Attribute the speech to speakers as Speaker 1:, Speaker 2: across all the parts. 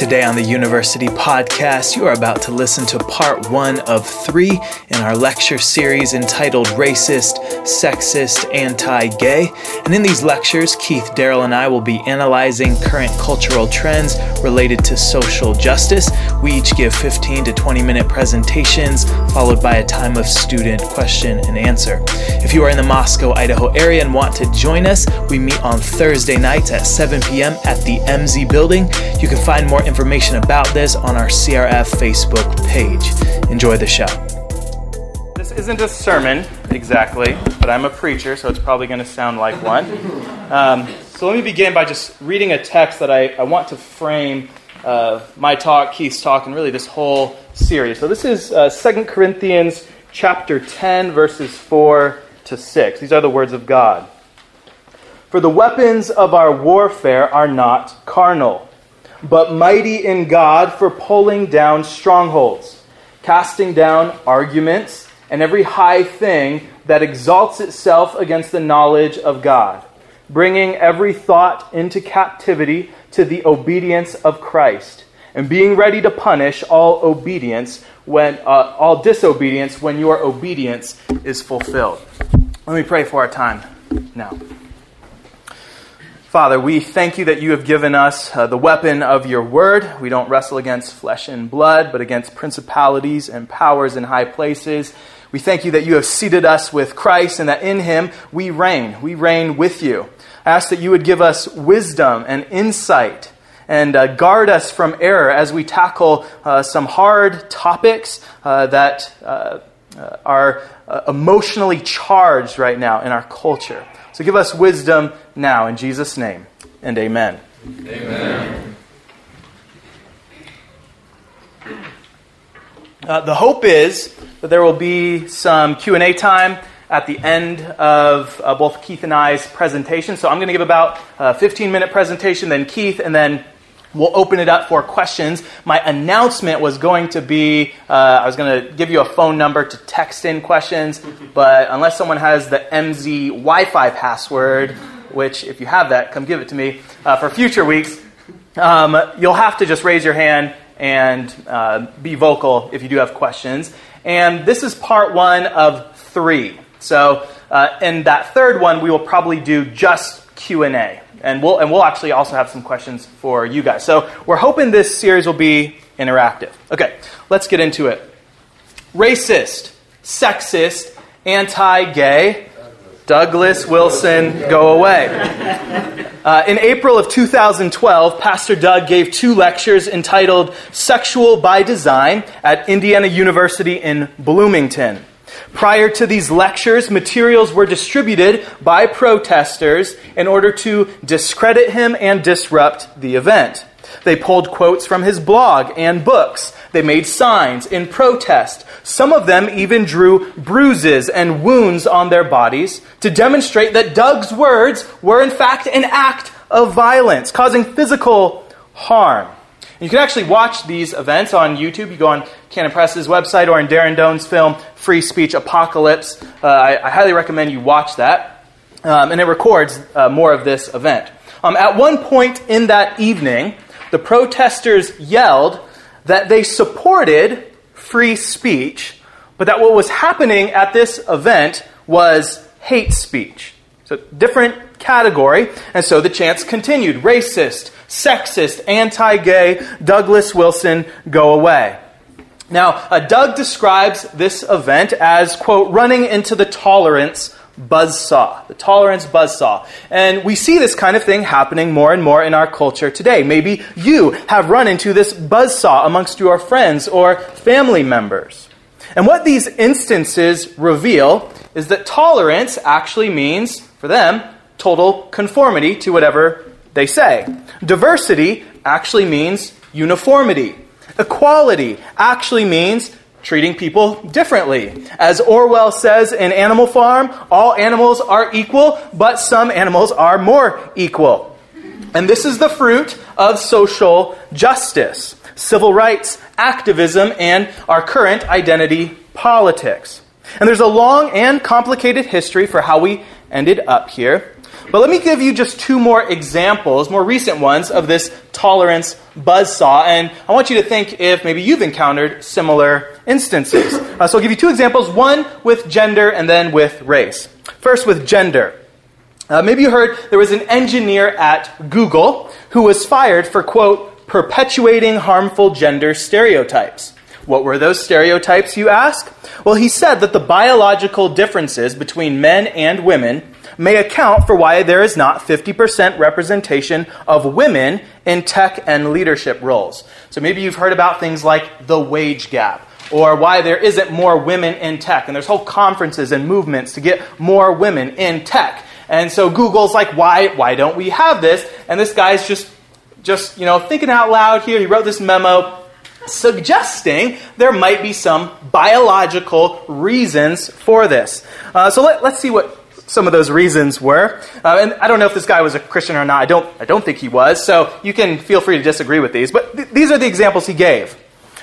Speaker 1: Today on the University Podcast, you are about to listen to part one of three in our lecture series entitled Racist, Sexist, Anti Gay. And in these lectures, Keith, Darrell, and I will be analyzing current cultural trends related to social justice. We each give 15 to 20 minute presentations, followed by a time of student question and answer. If you are in the Moscow, Idaho area and want to join us, we meet on Thursday nights at 7 p.m. at the MZ building. You can find more information about this on our CRF Facebook page. Enjoy the show.
Speaker 2: This isn't a sermon exactly, but I'm a preacher, so it's probably going to sound like one. Um, so let me begin by just reading a text that I, I want to frame uh, my talk, Keith's talk, and really this whole series. So this is uh, 2 Corinthians chapter 10, verses 4 to 6. These are the words of God. For the weapons of our warfare are not carnal but mighty in God for pulling down strongholds, casting down arguments and every high thing that exalts itself against the knowledge of God, bringing every thought into captivity to the obedience of Christ, and being ready to punish all obedience when uh, all disobedience when your obedience is fulfilled. Let me pray for our time now. Father, we thank you that you have given us uh, the weapon of your word. We don't wrestle against flesh and blood, but against principalities and powers in high places. We thank you that you have seated us with Christ and that in him we reign. We reign with you. I ask that you would give us wisdom and insight and uh, guard us from error as we tackle uh, some hard topics uh, that uh, uh, are emotionally charged right now in our culture. So give us wisdom now in Jesus' name, and amen. Amen. Uh, the hope is that there will be some Q&A time at the end of uh, both Keith and I's presentation. So I'm going to give about a 15 minute presentation, then Keith, and then we'll open it up for questions. My announcement was going to be uh, I was going to give you a phone number to text in questions, but unless someone has the MZ Wi Fi password, which if you have that, come give it to me uh, for future weeks, um, you'll have to just raise your hand and uh, be vocal if you do have questions. And this is part one of three. So uh, in that third one, we will probably do just Q&A and we'll and we'll actually also have some questions for you guys. So we're hoping this series will be interactive. Okay, let's get into it. Racist, sexist, anti-gay. Douglas Wilson, go away. Uh, in April of 2012, Pastor Doug gave two lectures entitled Sexual by Design at Indiana University in Bloomington. Prior to these lectures, materials were distributed by protesters in order to discredit him and disrupt the event. They pulled quotes from his blog and books. They made signs in protest. Some of them even drew bruises and wounds on their bodies to demonstrate that Doug's words were in fact an act of violence, causing physical harm. You can actually watch these events on YouTube. You go on Canon Press's website or in Darren Doane's film, Free Speech Apocalypse. Uh, I, I, highly recommend you watch that. Um, and it records uh, more of this event. Um, at one point in that evening, the protesters yelled that they supported free speech, but that what was happening at this event was hate speech. So, different category. And so the chants continued racist, sexist, anti gay, Douglas Wilson, go away. Now, uh, Doug describes this event as, quote, running into the tolerance buzzsaw, the tolerance buzzsaw. And we see this kind of thing happening more and more in our culture today. Maybe you have run into this buzzsaw amongst your friends or family members. And what these instances reveal is that tolerance actually means, for them, total conformity to whatever they say. Diversity actually means uniformity. Equality actually means treating people differently. As Orwell says in Animal Farm, all animals are equal, but some animals are more equal. And this is the fruit of social justice, civil rights, activism, and our current identity politics. And there's a long and complicated history for how we ended up here. But let me give you just two more examples, more recent ones, of this tolerance buzzsaw. And I want you to think if maybe you've encountered similar instances. Uh, so I'll give you two examples one with gender and then with race. First, with gender. Uh, maybe you heard there was an engineer at Google who was fired for, quote, perpetuating harmful gender stereotypes. What were those stereotypes, you ask? Well, he said that the biological differences between men and women may account for why there is not 50% representation of women in tech and leadership roles. So maybe you've heard about things like the wage gap or why there isn't more women in tech. And there's whole conferences and movements to get more women in tech. And so Google's like, why, why don't we have this? And this guy's just, just, you know, thinking out loud here. He wrote this memo suggesting there might be some biological reasons for this. Uh, so let, us see what some of those reasons were. Uh, and I don't know if this guy was a Christian or not. I don't, I don't think he was. So you can feel free to disagree with these. But th- these are the examples he gave.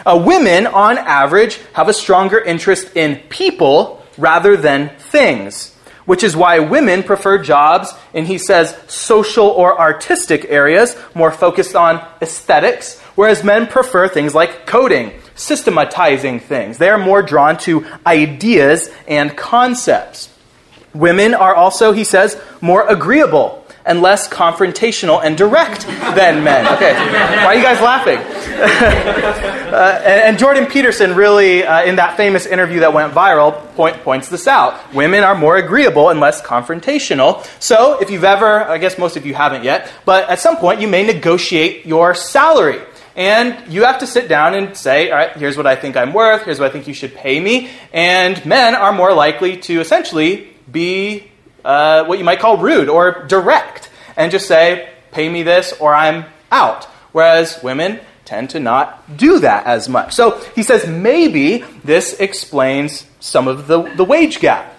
Speaker 2: Uh, women, on average, have a stronger interest in people rather than things, which is why women prefer jobs in, he says, social or artistic areas, more focused on aesthetics, whereas men prefer things like coding, systematizing things. They are more drawn to ideas and concepts. Women are also, he says, more agreeable and less confrontational and direct than men. Okay, why are you guys laughing? uh, and, and, Jordan Peterson really, uh, in that famous interview that went viral, point, points this out. Women are more agreeable and less confrontational. So, if you've ever, I guess most of you haven't yet, but at some point you may negotiate your salary. And you have to sit down and say, all right, here's what I think I'm worth, here's what I think you should pay me. And men are more likely to essentially be uh, what you might call rude or direct and just say, pay me this or I'm out. Whereas women tend to not do that as much. So he says maybe this explains some of the, the wage gap.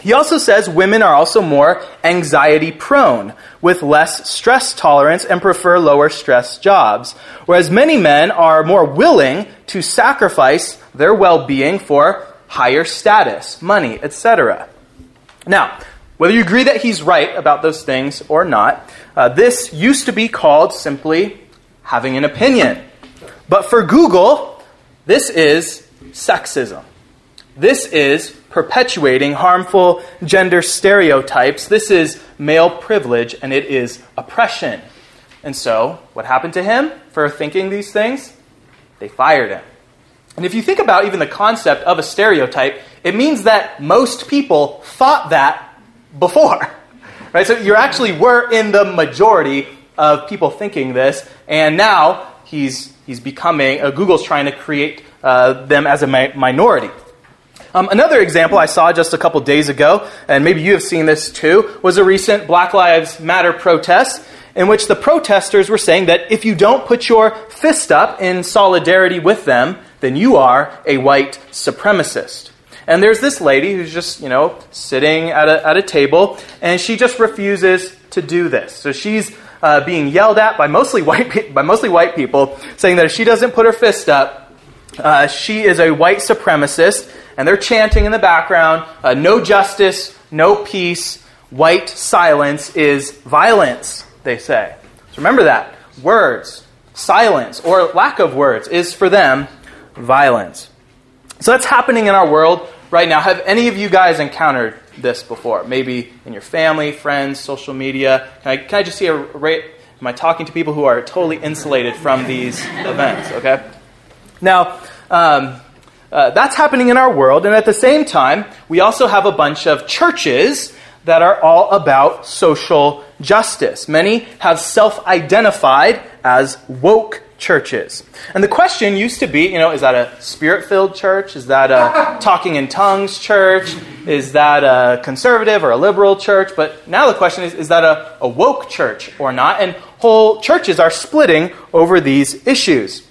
Speaker 2: He also says women are also more anxiety prone, with less stress tolerance and prefer lower stress jobs, whereas many men are more willing to sacrifice their well being for higher status, money, etc. Now, whether you agree that he's right about those things or not, uh, this used to be called simply having an opinion. But for Google, this is sexism. This is perpetuating harmful gender stereotypes. This is male privilege and it is oppression. And so, what happened to him for thinking these things? They fired him. And if you think about even the concept of a stereotype, it means that most people thought that before. Right? So you actually were in the majority of people thinking this, and now he's, he's becoming, uh, Google's trying to create uh, them as a mi- minority. Um, another example I saw just a couple days ago, and maybe you have seen this too, was a recent Black Lives Matter protest in which the protesters were saying that if you don't put your fist up in solidarity with them, then you are a white supremacist. And there's this lady who's just, you know, sitting at a, at a table, and she just refuses to do this. So she's uh, being yelled at by mostly white by mostly white people, saying that if she doesn't put her fist up, uh, she is a white supremacist, and they're chanting in the background, uh, "No justice, no peace, white silence is violence." They say. So remember that words, silence, or lack of words is for them violence. So that's happening in our world right now. Have any of you guys encountered this before? Maybe in your family, friends, social media? Can I, can I just see a rate? Am I talking to people who are totally insulated from these events? Okay? Now, um, uh, that's happening in our world, and at the same time, we also have a bunch of churches that are all about social justice. Many have self identified as woke churches. And the question used to be, you know, is that a spirit filled church? Is that a talking in tongues church? Is that a conservative or a liberal church? But now the question is, is that a, a woke church or not? And whole churches are splitting over these issues.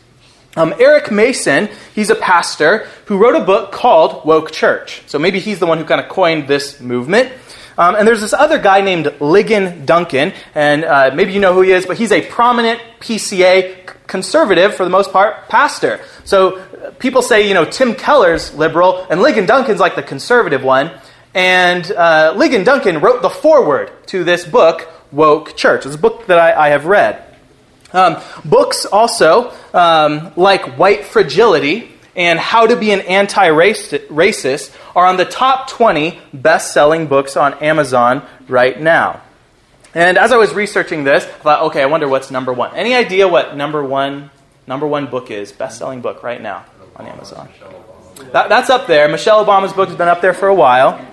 Speaker 2: Um, Eric Mason, he's a pastor who wrote a book called Woke Church. So maybe he's the one who kind of coined this movement. Um, and there's this other guy named Ligon Duncan, and uh, maybe you know who he is, but he's a prominent PCA conservative, for the most part, pastor. So uh, people say, you know, Tim Keller's liberal, and Ligon Duncan's like the conservative one. And uh, Ligon Duncan wrote the foreword to this book, Woke Church. It's a book that I, I have read. Um, books also, um, like White Fragility and How to Be an Anti Racist, are on the top 20 best selling books on Amazon right now. And as I was researching this, I thought, okay, I wonder what's number one. Any idea what number one number one book is, best selling book right now on Amazon? That, that's up there. Michelle Obama's book has been up there for a while.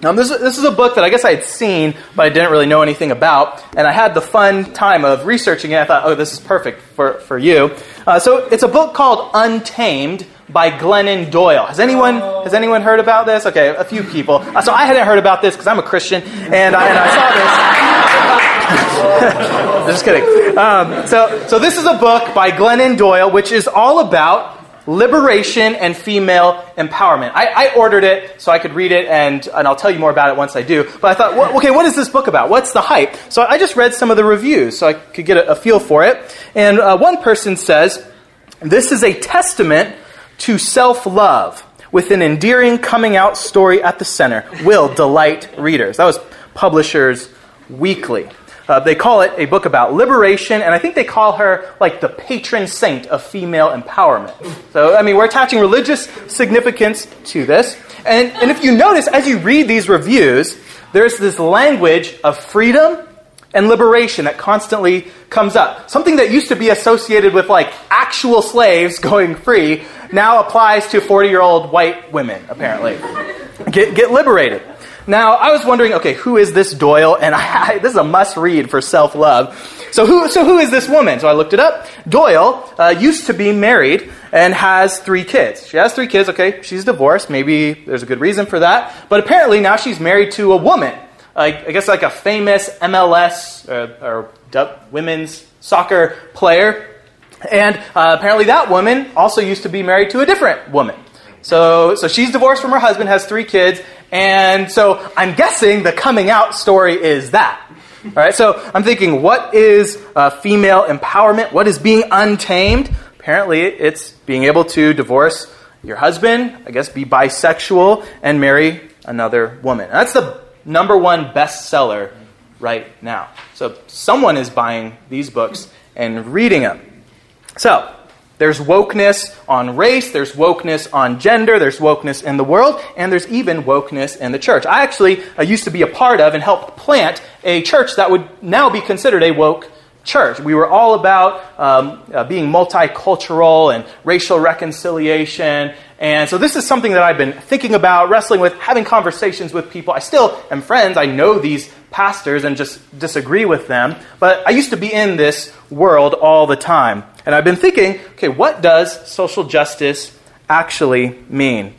Speaker 2: Now, this, this is a book that I guess I had seen, but I didn't really know anything about. And I had the fun time of researching it. I thought, oh, this is perfect for, for you. Uh, so it's a book called Untamed by Glennon Doyle. Has anyone, has anyone heard about this? Okay, a few people. Uh, so I hadn't heard about this because I'm a Christian, and I, and I saw this. Just kidding. Um, so, so this is a book by Glennon Doyle, which is all about Liberation and Female Empowerment. I, I, ordered it so I could read it, and, and I'll tell you more about it once I do. But I thought, okay, what is this book about? What's the hype? So I just read some of the reviews so I could get a, a feel for it. And uh, one person says, This is a testament to self love with an endearing coming out story at the center will delight readers. That was Publishers Weekly. Uh, they call it a book about liberation, and I think they call her like the patron saint of female empowerment. So, I mean, we're attaching religious significance to this. And, and if you notice, as you read these reviews, there's this language of freedom and liberation that constantly comes up. Something that used to be associated with like actual slaves going free now applies to 40 year old white women, apparently. Get, get liberated. Now, I was wondering, okay, who is this Doyle? And I, this is a must read for self love. So who, so who is this woman? So I looked it up. Doyle uh, used to be married and has three kids. She has three kids. Okay, she's divorced. Maybe there's a good reason for that. But apparently now she's married to a woman. Like, I guess like a famous MLS uh, or, women's soccer player. And uh, apparently that woman also used to be married to a different woman. So, so she's divorced from her husband, has three kids, and so I'm guessing the coming out story is that. All right, so I'm thinking, what is uh, female empowerment? What is being untamed? Apparently, it's being able to divorce your husband, I guess, be bisexual, and marry another woman. That's the number one bestseller right now. So someone is buying these books and reading them. So, there's wokeness on race, there's wokeness on gender, there's wokeness in the world, and there's even wokeness in the church. I actually uh, used to be a part of and helped plant a church that would now be considered a woke church. We were all about um, uh, being multicultural and racial reconciliation. And so this is something that I've been thinking about, wrestling with, having conversations with people. I still am friends. I know these pastors and just disagree with them. But I used to be in this world all the time. And I've been thinking, okay, what does social justice actually mean?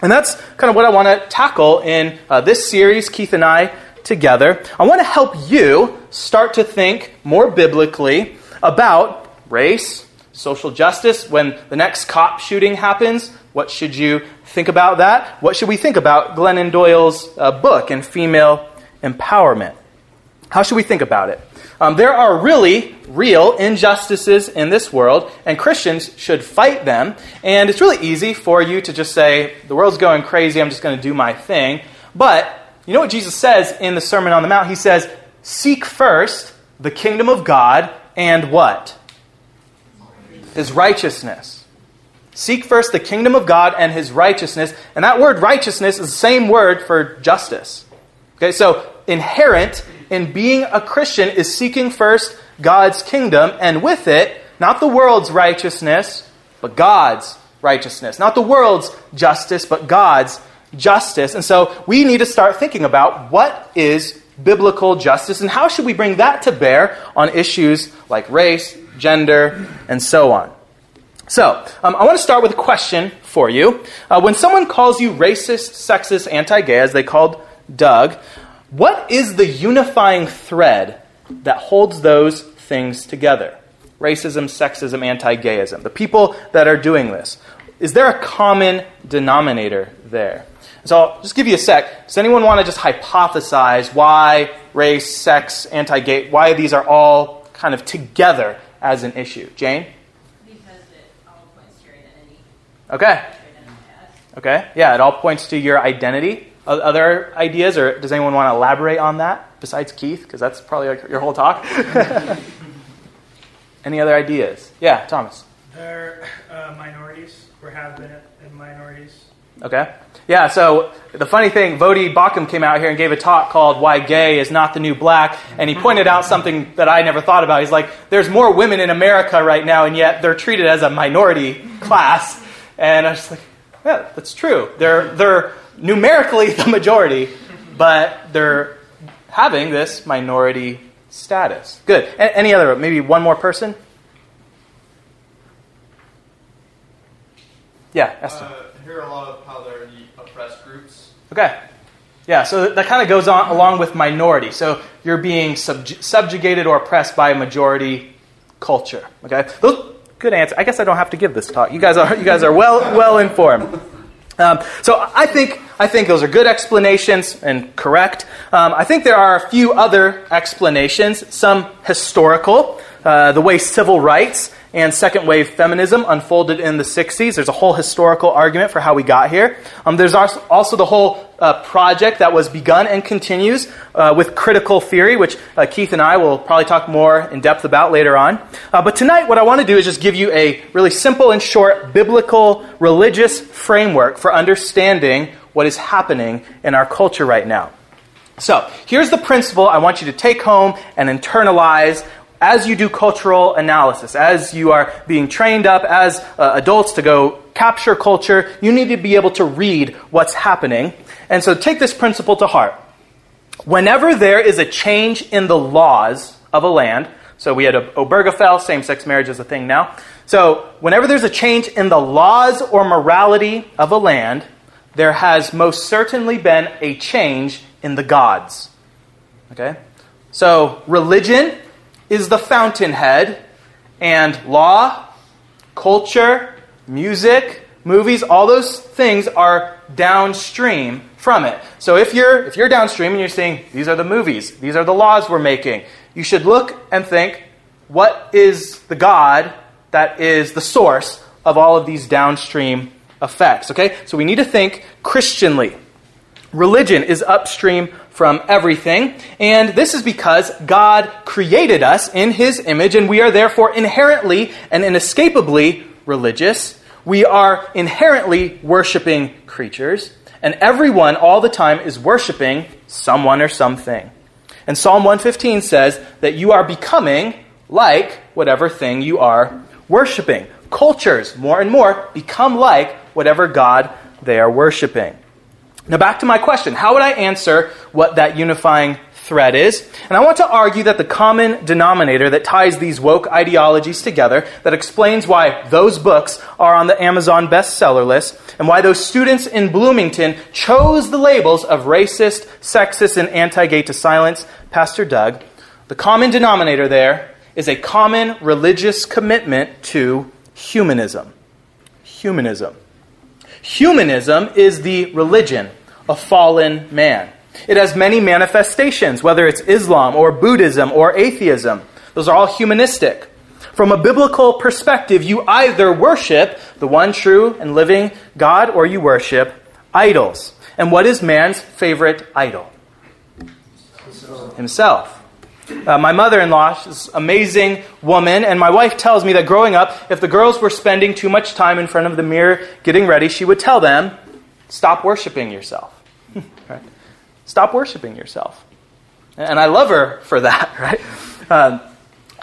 Speaker 2: And that's kind of what I want to tackle in uh, this series, Keith and I together. I want to help you start to think more biblically about race, social justice. When the next cop shooting happens, what should you think about that? What should we think about Glennon Doyle's uh, book and female empowerment? How should we think about it? Um, there are really real injustices in this world, and Christians should fight them. And it's really easy for you to just say, the world's going crazy, I'm just going to do my thing. But you know what Jesus says in the Sermon on the Mount? He says, Seek first the kingdom of God and what? His righteousness. Seek first the kingdom of God and his righteousness. And that word righteousness is the same word for justice. Okay, so inherent in being a Christian is seeking first God's kingdom, and with it, not the world's righteousness, but God's righteousness. Not the world's justice, but God's justice. And so we need to start thinking about what is biblical justice and how should we bring that to bear on issues like race, gender, and so on. So, um, I want to start with a question for you. Uh, when someone calls you racist, sexist, anti gay, as they called Doug, what is the unifying thread that holds those things together? Racism, sexism, anti gayism. The people that are doing this. Is there a common denominator there? So I'll just give you a sec. Does anyone want to just hypothesize why race, sex, anti gay, why these are all kind of together as an issue? Jane?
Speaker 3: Because it all points to your identity.
Speaker 2: Okay. Okay. Yeah, it all points to your identity. Other ideas, or does anyone want to elaborate on that besides Keith? Because that's probably like your whole talk. Any other ideas? Yeah, Thomas.
Speaker 3: They're uh, minorities, or have been in minorities.
Speaker 2: Okay. Yeah, so the funny thing, Voddie Baucham came out here and gave a talk called Why Gay is Not the New Black, and he pointed out something that I never thought about. He's like, there's more women in America right now, and yet they're treated as a minority class. And I was like, yeah, that's true. They're, they're numerically the majority, but they're having this minority status. Good. A- any other, maybe one more person? Yeah, Esther.
Speaker 4: Uh, I hear a lot of how they're the oppressed groups.
Speaker 2: Okay. Yeah, so that kind of goes on along with minority. So you're being subj- subjugated or oppressed by a majority culture. Okay, Those, good answer. I guess I don't have to give this talk. You guys are you guys are well well informed. Um, so I think I think those are good explanations and correct. Um, I think there are a few other explanations, some historical, uh, the way civil rights and second wave feminism unfolded in the 60s. There's a whole historical argument for how we got here. Um, there's also the whole uh, project that was begun and continues uh, with critical theory, which uh, Keith and I will probably talk more in depth about later on. Uh, but tonight, what I want to do is just give you a really simple and short biblical religious framework for understanding what is happening in our culture right now. So, here's the principle I want you to take home and internalize as you do cultural analysis, as you are being trained up as uh, adults to go capture culture, you need to be able to read what's happening. And so take this principle to heart. Whenever there is a change in the laws of a land, so we had Obergefell, same sex marriage is a thing now. So whenever there's a change in the laws or morality of a land, there has most certainly been a change in the gods. Okay? So religion is the fountainhead, and law, culture, music, movies, all those things are downstream from it. So if you're if you're downstream and you're saying these are the movies, these are the laws we're making, you should look and think what is the God that is the source of all of these downstream effects, okay? So we need to think Christianly. Religion is upstream from everything. And this is because God created us in His image, and we are therefore inherently and inescapably religious. We are inherently worshiping creatures, and everyone all the time is worshiping someone or something. And Psalm 115 says that you are becoming like whatever thing you are worshiping. Cultures, more and more, become like whatever God they are worshiping. Now, back to my question. How would I answer what that unifying thread is? And I want to argue that the common denominator that ties these woke ideologies together, that explains why those books are on the Amazon bestseller list, and why those students in Bloomington chose the labels of racist, sexist, and anti gay to silence Pastor Doug, the common denominator there is a common religious commitment to humanism. Humanism. Humanism is the religion of fallen man. It has many manifestations, whether it's Islam or Buddhism or atheism. Those are all humanistic. From a biblical perspective, you either worship the one true and living God or you worship idols. And what is man's favorite idol? Himself. Uh, my mother in law is an amazing woman, and my wife tells me that growing up, if the girls were spending too much time in front of the mirror getting ready, she would tell them, Stop worshiping yourself. right? Stop worshiping yourself. And I love her for that, right? Um,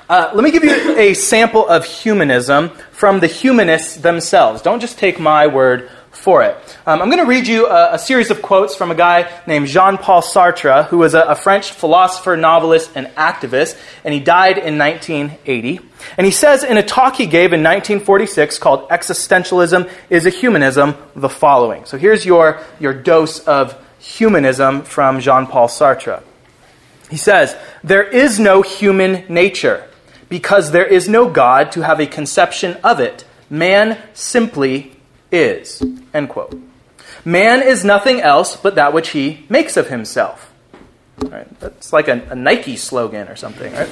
Speaker 2: uh, let me give you a sample of humanism from the humanists themselves. Don't just take my word for it. Um, I'm going to read you a, a, series of quotes from a guy named Jean Paul Sartre, who was a, a, French philosopher, novelist, and activist, and he died in 1980. And he says in a talk he gave in 1946 called Existentialism is a Humanism the following. So here's your, your dose of humanism from Jean Paul Sartre. He says, There is no human nature because there is no God to have a conception of it. Man simply is. End quote. Man is nothing else but that which he makes of himself. Right? That's like a, a, Nike slogan or something. Right?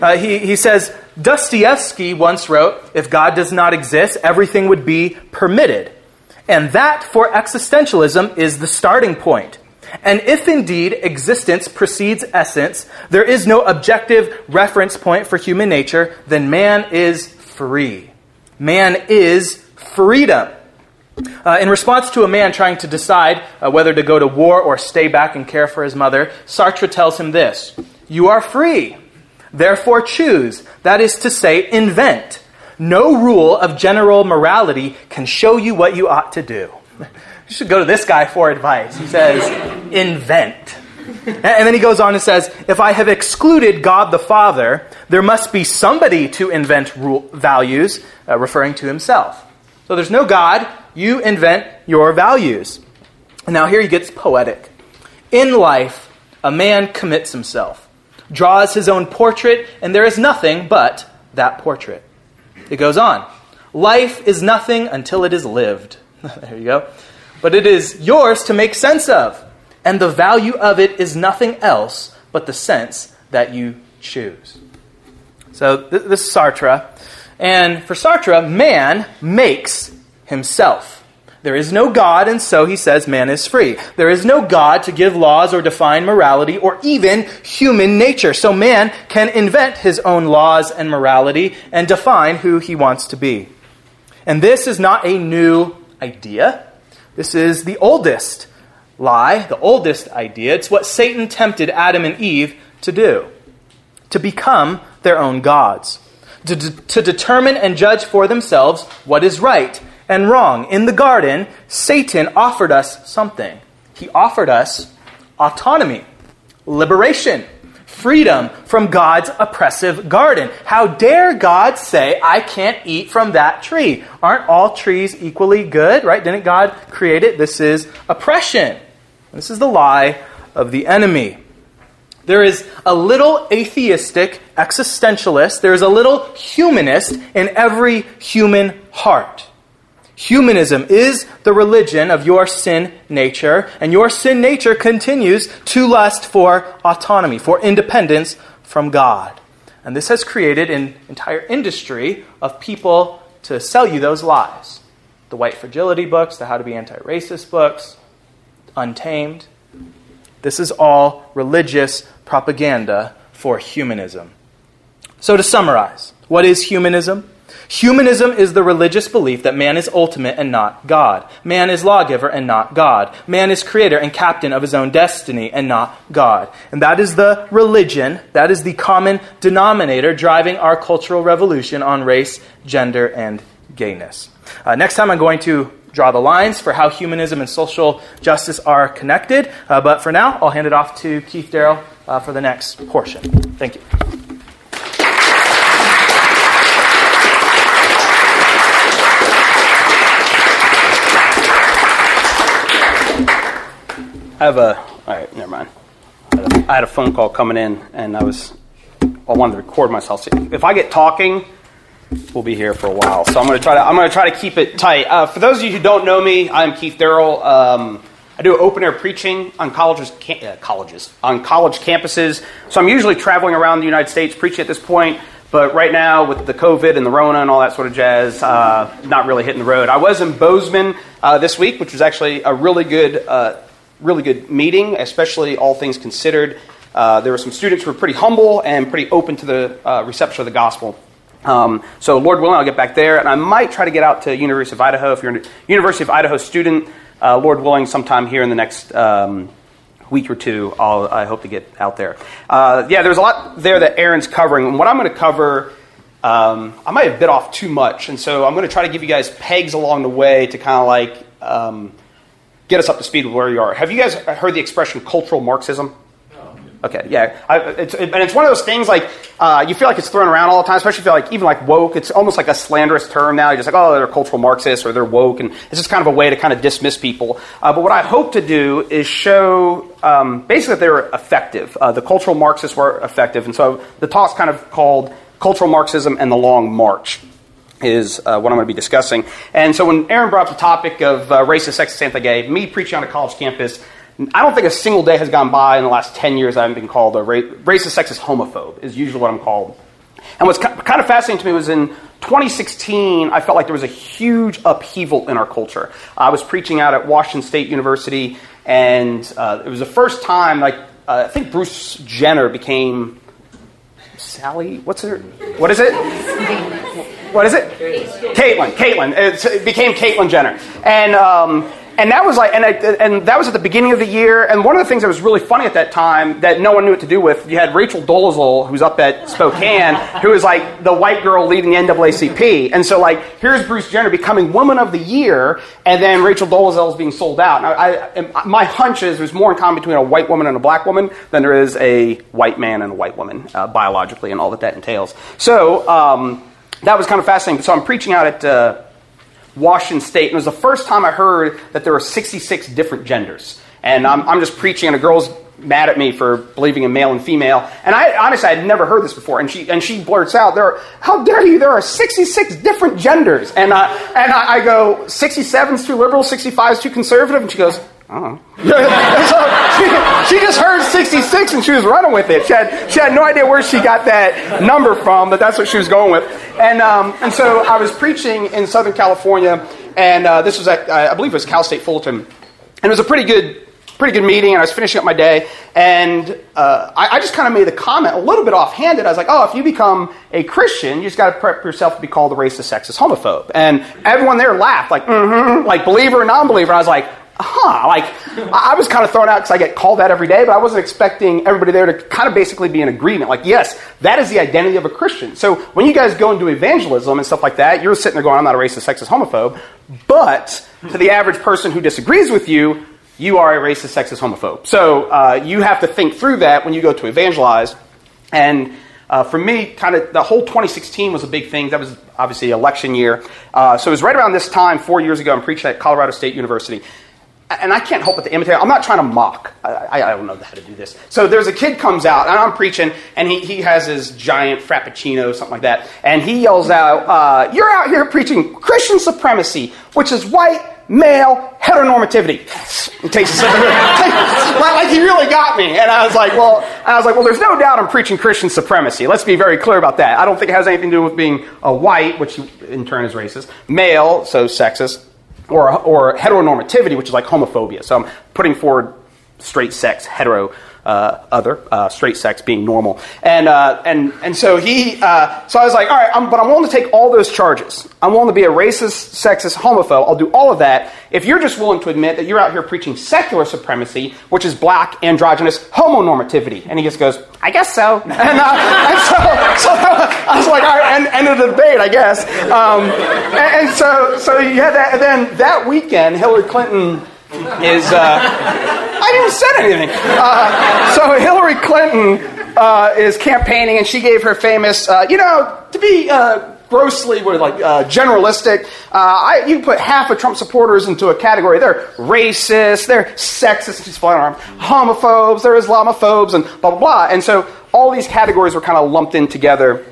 Speaker 2: Uh, he, he says Dostoevsky once wrote, If God does not exist, everything would be permitted. And that, for existentialism, is the starting point. And if indeed existence precedes essence, there is no objective reference point for human nature, then man is free. Man is freedom. Uh, in response to a man trying to decide uh, whether to go to war or stay back and care for his mother, Sartre tells him this You are free, therefore choose. That is to say, invent. No rule of general morality can show you what you ought to do. You should go to this guy for advice. He says, invent. And then he goes on and says, If I have excluded God the Father, there must be somebody to invent rule, values, uh, referring to himself. So there's no God, you invent your values. Now here he gets poetic. In life, a man commits himself, draws his own portrait, and there is nothing but that portrait. It goes on. Life is nothing until it is lived. there you go but it is yours to make sense of. And the value of it is nothing else but the sense that you choose. So th- this is Sartre. And for Sartre, man makes himself. There is no God, and so he says man is free. There is no God to give laws or define morality or even human nature. So man can invent his own laws and morality and define who he wants to be. And this is not a new idea. This is the oldest lie, the oldest idea. It's what Satan tempted Adam and Eve to do to become their own gods, to, to determine and judge for themselves what is right and wrong. In the garden, Satan offered us something. He offered us autonomy, liberation, freedom from God's oppressive garden. How dare God say, I can't eat from that tree? Aren't all trees equally good, right? Didn't God create it? This is oppression. This is the lie of the enemy. There is a little atheistic existentialist, there is a little humanist in every human heart. Humanism is the religion of your sin nature, and your sin nature continues to lust for autonomy, for independence from God. And this has created an entire industry of people to sell you those lies. The white fragility books, the how to be anti racist books, Untamed. This is all religious propaganda for humanism. So, to summarize, what is humanism? Humanism is the religious belief that man is ultimate and not God. Man is lawgiver and not God. Man is creator and captain of his own destiny and not God. And that is the religion, that is the common denominator driving our cultural revolution on race, gender, and gayness. Uh, next time I'm going to draw the lines for how humanism and social justice are connected. Uh, but for now, I'll hand it off to Keith Darrell uh, for the next portion. Thank you.
Speaker 5: I have a. All right, never mind. I had a phone call coming in, and I was. I wanted to record myself. So If I get talking, we'll be here for a while. So I'm going to try to. I'm going to try to keep it tight. Uh, for those of you who don't know me, I'm Keith Darrell. Um, I do open air preaching on colleges, uh, colleges, on college campuses. So I'm usually traveling around the United States preaching at this point. But right now, with the COVID and the Rona and all that sort of jazz, uh, not really hitting the road. I was in Bozeman uh, this week, which was actually a really good uh, really good meeting, especially all things considered. Uh, there were some students who were pretty humble and pretty open to the uh, reception of the gospel. Um, so, Lord willing, I'll get back there, and I might try to get out to University of Idaho. If you're a University of Idaho student, uh, Lord willing, sometime here in the next um, week or two, I'll, i hope to get out there. Uh, yeah, there's a lot there that Aaron's covering, and what I'm going to cover. Um, I might have bit off too much, and so I'm going to try to give you guys pegs along the way to kind of like um, get us up to speed with where you are. Have you guys heard the expression cultural Marxism? Okay, yeah, I, it's, it, and it's one of those things like uh, you feel like it's thrown around all the time, especially if you like even like woke. It's almost like a slanderous term now. You're just like, oh, they're cultural Marxists or they're woke, and it's just kind of a way to kind of dismiss people. Uh, but what I hope to do is show um, basically that they were effective. Uh, the cultural Marxists were effective, and so the talk's kind of called "Cultural Marxism and the Long March." Is uh, what I'm going to be discussing. And so when Aaron brought up the topic of uh, racist, sexist, anti-gay, me preaching on a college campus, I don't think a single day has gone by in the last 10 years I haven't been called a ra- racist, sexist, homophobe is usually what I'm called. And what's kind of fascinating to me was in 2016, I felt like there was a huge upheaval in our culture. I was preaching out at Washington State University, and uh, it was the first time, like, uh, I think Bruce Jenner became Sally. What's her? What is it? What is it? Caitlyn. Caitlyn. It became Caitlyn Jenner, and um, and that was like, and, I, and that was at the beginning of the year. And one of the things that was really funny at that time that no one knew what to do with, you had Rachel Dolezal, who's up at Spokane, who was like the white girl leading the NAACP. And so like, here's Bruce Jenner becoming Woman of the Year, and then Rachel Dolezal is being sold out. Now, I, my hunch is there's more in common between a white woman and a black woman than there is a white man and a white woman uh, biologically, and all that that entails. So um, that was kind of fascinating. So I'm preaching out at. Uh, Washington State, and it was the first time I heard that there were 66 different genders. And I'm, I'm just preaching, and a girl's mad at me for believing in male and female. And I honestly, I had never heard this before. And she and she blurts out, "There, are, how dare you? There are 66 different genders." And uh, and I, I go, "67 is too liberal, 65 is too conservative." And she goes, "Oh." so she, she just heard 66 and she was running with it. She had she had no idea where she got that number from, but that's what she was going with. And um, and so I was preaching in Southern California, and uh, this was at I believe it was Cal State Fullerton, and it was a pretty good pretty good meeting, and I was finishing up my day, and uh, I, I, just kind of made the comment a little bit offhanded. I was like, "Oh, if you become a Christian, you just got to prep yourself to be called a racist, sexist, homophobe." And everyone there laughed, like, mm-hmm, like believer or non-believer. I was like, huh, like I was kind of thrown out because I get called that every day, but I wasn't expecting everybody there to kind of basically be in agreement. Like, yes, that is the identity of a Christian. So when you guys go and do evangelism and stuff like that, you're sitting there going, I'm not a racist, sexist, homophobe. But to the average person who disagrees with you, you are a racist, sexist, homophobe. So uh, you have to think through that when you go to evangelize. And uh, for me, kind of the whole 2016 was a big thing. That was obviously election year. Uh, so it was right around this time, four years ago, I'm preaching at Colorado State University and I can't help but to imitate. I'm not trying to mock. I, I, don't know how to do this. So there's a kid comes out, and I'm preaching, and he, he has his giant frappuccino, something like that, and he yells out, uh, "You're out here preaching Christian supremacy, which is white." Male heteronormativity. It takes a like, like he really got me, and I was like, well, I was like, well, there's no doubt I'm preaching Christian supremacy. Let's be very clear about that. I don't think it has anything to do with being a white, which in turn is racist, male, so sexist, or, or heteronormativity, which is like homophobia. So I'm putting forward straight sex, hetero uh, other, uh, straight sex being normal. And, uh, and, and so he, uh, so I was like, all right, I'm, but I'm willing to take all those charges. I'm willing to be a racist, sexist, homophobe. I'll do all of that if you're just willing to admit that you're out here preaching secular supremacy, which is black, androgynous, homonormativity. And he just goes, I guess so. and, uh, and so, so, I was like, all right, end, end of the debate, I guess. Um, and, and, so, so you had that, and then that weekend, Hillary Clinton is uh, I didn't said anything. Uh, so Hillary Clinton uh, is campaigning, and she gave her famous, uh, you know, to be uh, grossly like uh, generalistic. I, you put half of Trump supporters into a category. They're racist, they're sexist, she's flying arm, homophobes, they're Islamophobes, and blah blah blah. And so all these categories were kind of lumped in together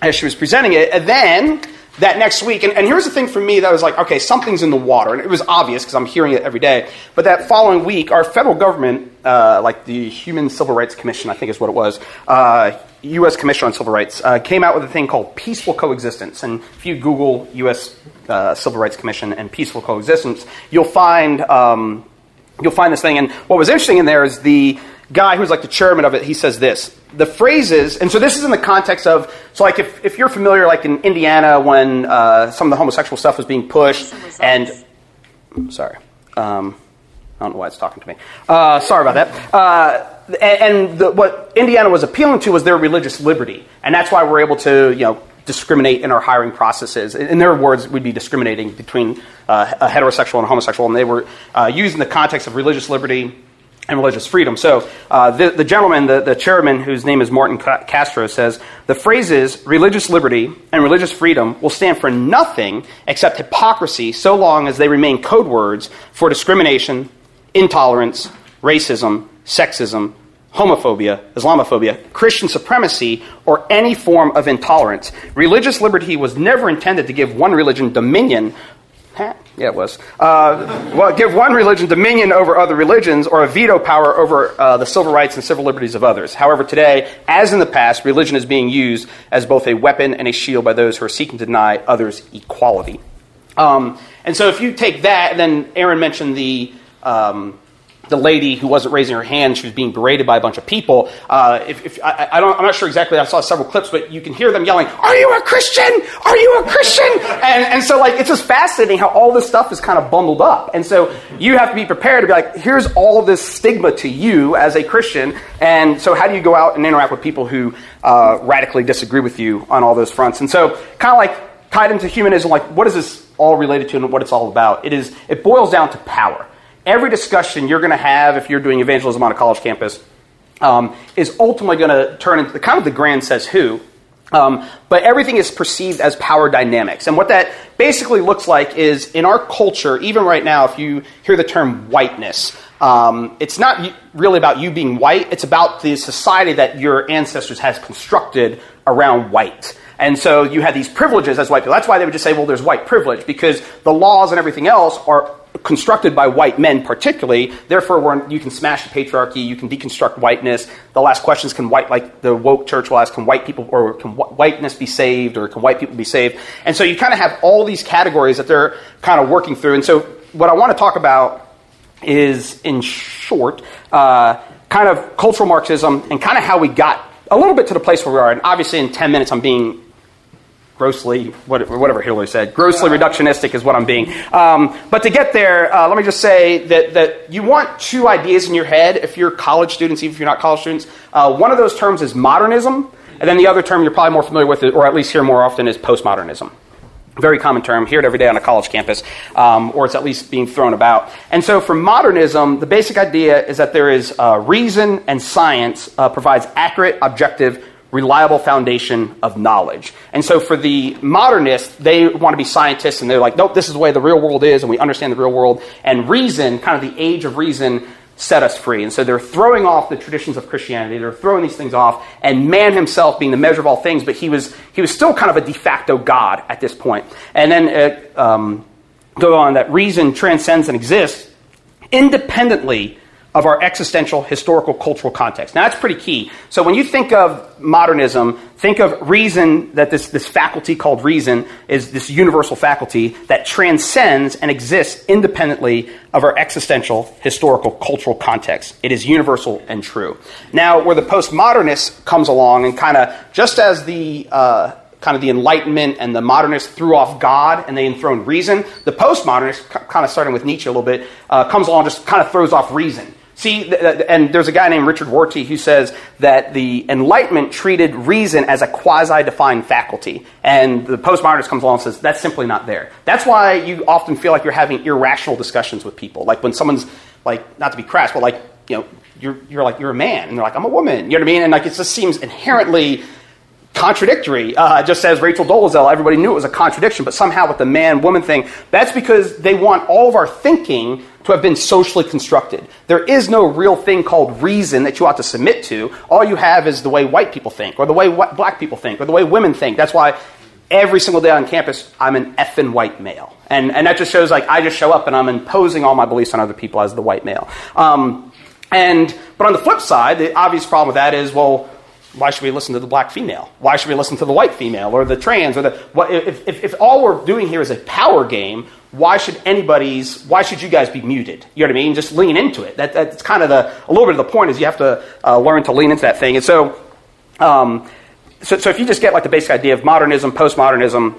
Speaker 5: as she was presenting it, and then that next week, and, and here's the thing for me that was like, okay, something's in the water, and it was obvious because I'm hearing it every day. But that following week, our federal government, uh, like the Human Civil Rights Commission, I think is what it was, uh, U.S. Commission on Civil Rights, uh, came out with a thing called peaceful coexistence. And if you Google U.S. Uh, Civil Rights Commission and peaceful coexistence, you'll find um, you'll find this thing. And what was interesting in there is the guy who's like the chairman of it. He says this: the phrases, and so this is in the context of, so like if, if you're familiar, like in Indiana when uh, some of the homosexual stuff was being pushed, and sorry, um, I don't know why it's talking to me. Uh, sorry about that. Uh, and, and the, what Indiana was appealing to was their religious liberty, and that's why we're able to, you know, discriminate in our hiring processes. In their words, we'd be discriminating between uh, a heterosexual and a homosexual, and they were uh, using the context of religious liberty and religious freedom. So uh, the, the, gentleman, the, the, chairman, whose name is Martin Castro, says the phrases religious liberty and religious freedom will stand for nothing except hypocrisy so long as they remain code words for discrimination, intolerance, racism, sexism, homophobia, Islamophobia, Christian supremacy, or any form of intolerance. Religious liberty was never intended to give one religion dominion Yeah, it was. Uh, well, give one religion dominion over other religions or a veto power over uh, the civil rights and civil liberties of others. However, today, as in the past, religion is being used as both a weapon and a shield by those who are seeking to deny others equality. Um, and so, if you take that, then Aaron mentioned the. Um, the lady who wasn't raising her hand, she was being berated by a bunch of people. Uh, if, if I, I, I'm not sure exactly. I saw several clips, but you can hear them yelling, "Are you a Christian? Are you a Christian?" and, and so, like, it's just fascinating how all this stuff is kind of bundled up. And so, you have to be prepared to be like, "Here's all this stigma to you as a Christian." And so, how do you go out and interact with people who uh, radically disagree with you on all those fronts? And so, kind of like tied into humanism, like, what is this all related to, and what it's all about? It is. It boils down to power every discussion you're going to have if you're doing evangelism on a college campus um, is ultimately going to turn into kind of the grand says who. Um, but everything is perceived as power dynamics. And what that basically looks like is in our culture, even right now, if you hear the term whiteness, um, it's not really about you being white, it's about the society that your ancestors has constructed around white. And so you had these privileges as white people. That's why they would just say, well, there's white privilege, because the laws and everything else are constructed by white men particularly. Therefore you can smash the patriarchy you can deconstruct whiteness. The last question is can white like the woke church will ask can white people or can whiteness be saved or can white people be saved? And so you kind of have all these categories that they're kind of working through. And so what i want to talk about is in short uh, kind of cultural marxism and kind of how we got a little bit to the place where we are. And obviously in 10 minutes i'm being grossly, whatever Hillary said, grossly reductionistic is what I'm being. Um, but to get there, uh, let me just say that, that you want two ideas in your head if you're college students, even if you're not college students. Uh, one of those terms is modernism, and then the other term you're probably more familiar with, or at least hear more often, is postmodernism. Very common term, hear it every day on a college campus, um, or it's at least being thrown about. And so, for modernism, the basic idea is that there is uh, reason and science uh, provides accurate, objective, reliable foundation of knowledge. And so for the modernists, they want to be scientists and they're like, nope, this is the way the real world is and we understand the real world. And reason, kind of the age of reason, set us free. And so they're throwing off the traditions of Christianity. They're throwing these things off. And man himself being the measure of all things, but he was, he was still kind of a de facto God at this point. And then it, um, go on that reason transcends and exists independently of our existential, historical, cultural context. Now, that's pretty key. So, when you think of modernism, think of reason, that this, this faculty called reason is this universal faculty that transcends and exists independently of our existential, historical, cultural context. It is universal and true. Now, where the postmodernist comes along and kind of, just as the uh, kind of the Enlightenment and the modernists threw off God and they enthroned reason. The postmodernist, kind of starting with Nietzsche a little bit, uh, comes along just kind of throws off reason. See, and there's a guy named Richard Rorty who says that the Enlightenment treated reason as a quasi defined faculty. And the postmodernist comes along and says that's simply not there. That's why you often feel like you're having irrational discussions with people. Like when someone's, like, not to be crass, but like, you know, you're, you're like, you're a man. And they're like, I'm a woman. You know what I mean? And like, it just seems inherently contradictory. Uh, just says Rachel Dolezal, everybody knew it was a contradiction, but somehow with the man woman thing, that's because they want all of our thinking to have been socially constructed. There is no real thing called reason that you ought to submit to. All you have is the way white people think, or the way black people think, or the way women think. That's why every single day on campus, I'm an effing white male. And, and that just shows like I just show up and I'm imposing all my beliefs on other people as the white male. Um, and, but on the flip side, the obvious problem with that is, well, why should we listen to the black female? Why should we listen to the white female or the trans or the what, if, if, if all we're doing here is a power game? Why should anybody's why should you guys be muted? You know what I mean? Just lean into it. That, that's kind of the a little bit of the point is you have to uh, learn to lean into that thing. And so, um, so, so if you just get like the basic idea of modernism, postmodernism,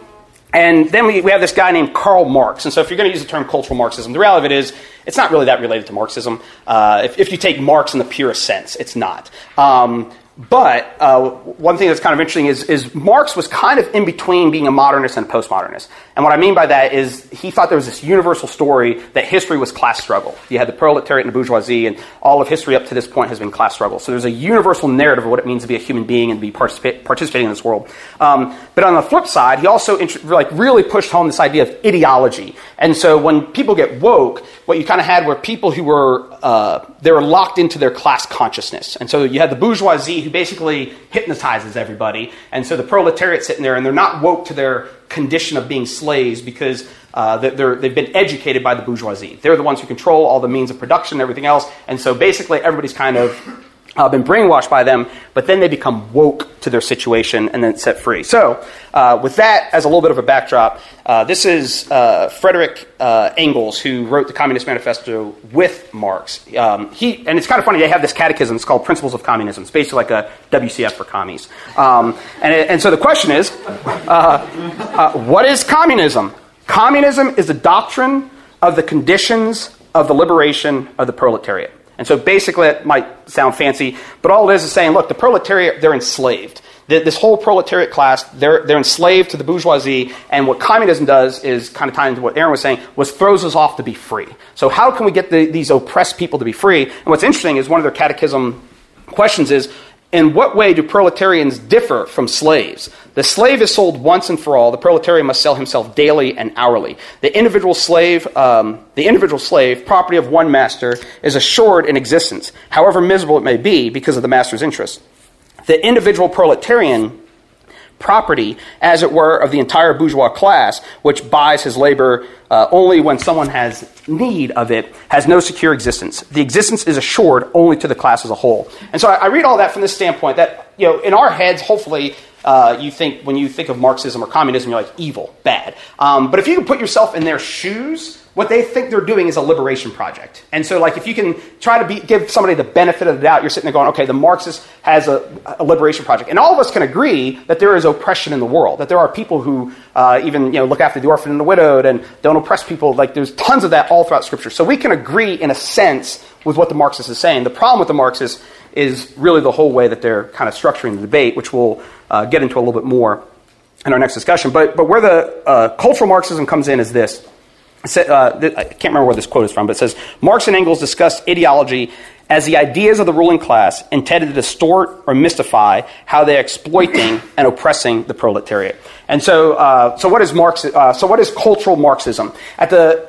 Speaker 5: and then we, we have this guy named Karl Marx. And so, if you're going to use the term cultural Marxism, the reality of it is it's not really that related to Marxism. Uh, if, if, you take Marx in the purest sense, it's not. Um, but uh, one thing that's kind of interesting is, is Marx was kind of in between being a modernist and a postmodernist. And what I mean by that is he thought there was this universal story that history was class struggle. You had the proletariat and the bourgeoisie, and all of history up to this point has been class struggle. So there's a universal narrative of what it means to be a human being and be particip- participating in this world. Um, but on the flip side, he also int- like really pushed home this idea of ideology. And so when people get woke, what you kind of had were people who were uh, they were locked into their class consciousness. And so you had the bourgeoisie who basically hypnotizes everybody. And so the proletariat sitting there, and they're not woke to their condition of being slaves because uh, they're, they've been educated by the bourgeoisie. They're the ones who control all the means of production and everything else. And so basically everybody's kind of uh, been brainwashed by them, but then they become woke to their situation and then set free. So, uh, with that as a little bit of a backdrop, uh, this is uh, Frederick uh, Engels who wrote the Communist Manifesto with Marx. Um, he and it's kind of funny. They have this catechism. It's called Principles of Communism. It's basically like a WCF for commies. Um, and, and so the question is, uh, what is communism? Communism is the doctrine of the conditions of the liberation of the proletariat. And so basically, it might sound fancy, but all it is is saying, look, the proletariat, they're enslaved. This whole proletariat class, they're, they're enslaved to the bourgeoisie, and what communism does is kind of tie into what Aaron was saying, was throws us off to be free. So how can we get the, these oppressed people to be free? And what's interesting is one of their catechism questions is, in what way do proletarians differ from slaves? The slave is sold once and for all. The proletarian must sell himself daily and hourly. The individual slave, um, the individual slave, property of one master, is assured in existence, however miserable it may be, because of the master's interest. The individual proletarian property, as it were, of the entire bourgeois class, which buys his labor uh, only when someone has need of it, has no secure existence. The existence is assured only to the class as a whole. And so I, I read all that from this standpoint that, you know, in our heads, hopefully, uh, you think when you think of Marxism or communism, you're like evil, bad. Um, but if you can put yourself in their shoes, what they think they're doing is a liberation project. And so, like, if you can try to be, give somebody the benefit of the doubt, you're sitting there going, okay, the Marxist has a, a, liberation project. And all of us can agree that there is oppression in the world, that there are people who uh, even, you know, look after the orphan and the widowed and don't oppress people. Like, there's tons of that all throughout Scripture. So we can agree, in a sense, with what the Marxist is saying. The problem with the Marxists is really the whole way that they're kind of structuring the debate, which we'll uh, get into a little bit more in our next discussion. But, but where the uh, cultural Marxism comes in is this uh, I can't remember where this quote is from, but it says Marx and Engels discussed ideology as the ideas of the ruling class intended to distort or mystify how they're exploiting and oppressing the proletariat. And so, uh, so what is Marx? Uh, so what is cultural Marxism? At the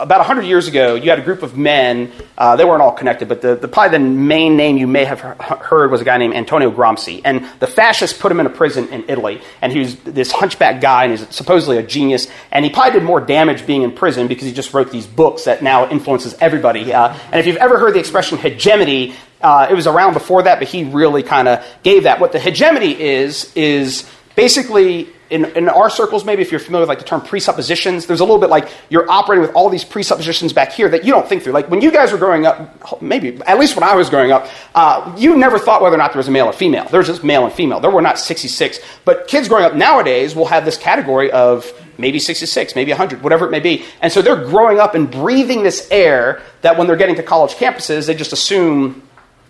Speaker 5: about 100 years ago, you had a group of men. Uh, they weren't all connected, but the, the, probably the main name you may have heard was a guy named Antonio Gramsci. And the fascists put him in a prison in Italy. And he was this hunchback guy, and he's supposedly a genius. And he probably did more damage being in prison because he just wrote these books that now influences everybody. Uh, and if you've ever heard the expression hegemony, uh, it was around before that, but he really kind of gave that. What the hegemony is, is basically in, in our circles, maybe if you're familiar with like the term presuppositions, there's a little bit like you're operating with all these presuppositions back here that you don't think through. Like when you guys were growing up, maybe at least when I was growing up, uh, you never thought whether or not there was a male or female. There was just male and female. There were not 66. But kids growing up nowadays will have this category of maybe 66, maybe 100, whatever it may be. And so they're growing up and breathing this air that when they're getting to college campuses, they just assume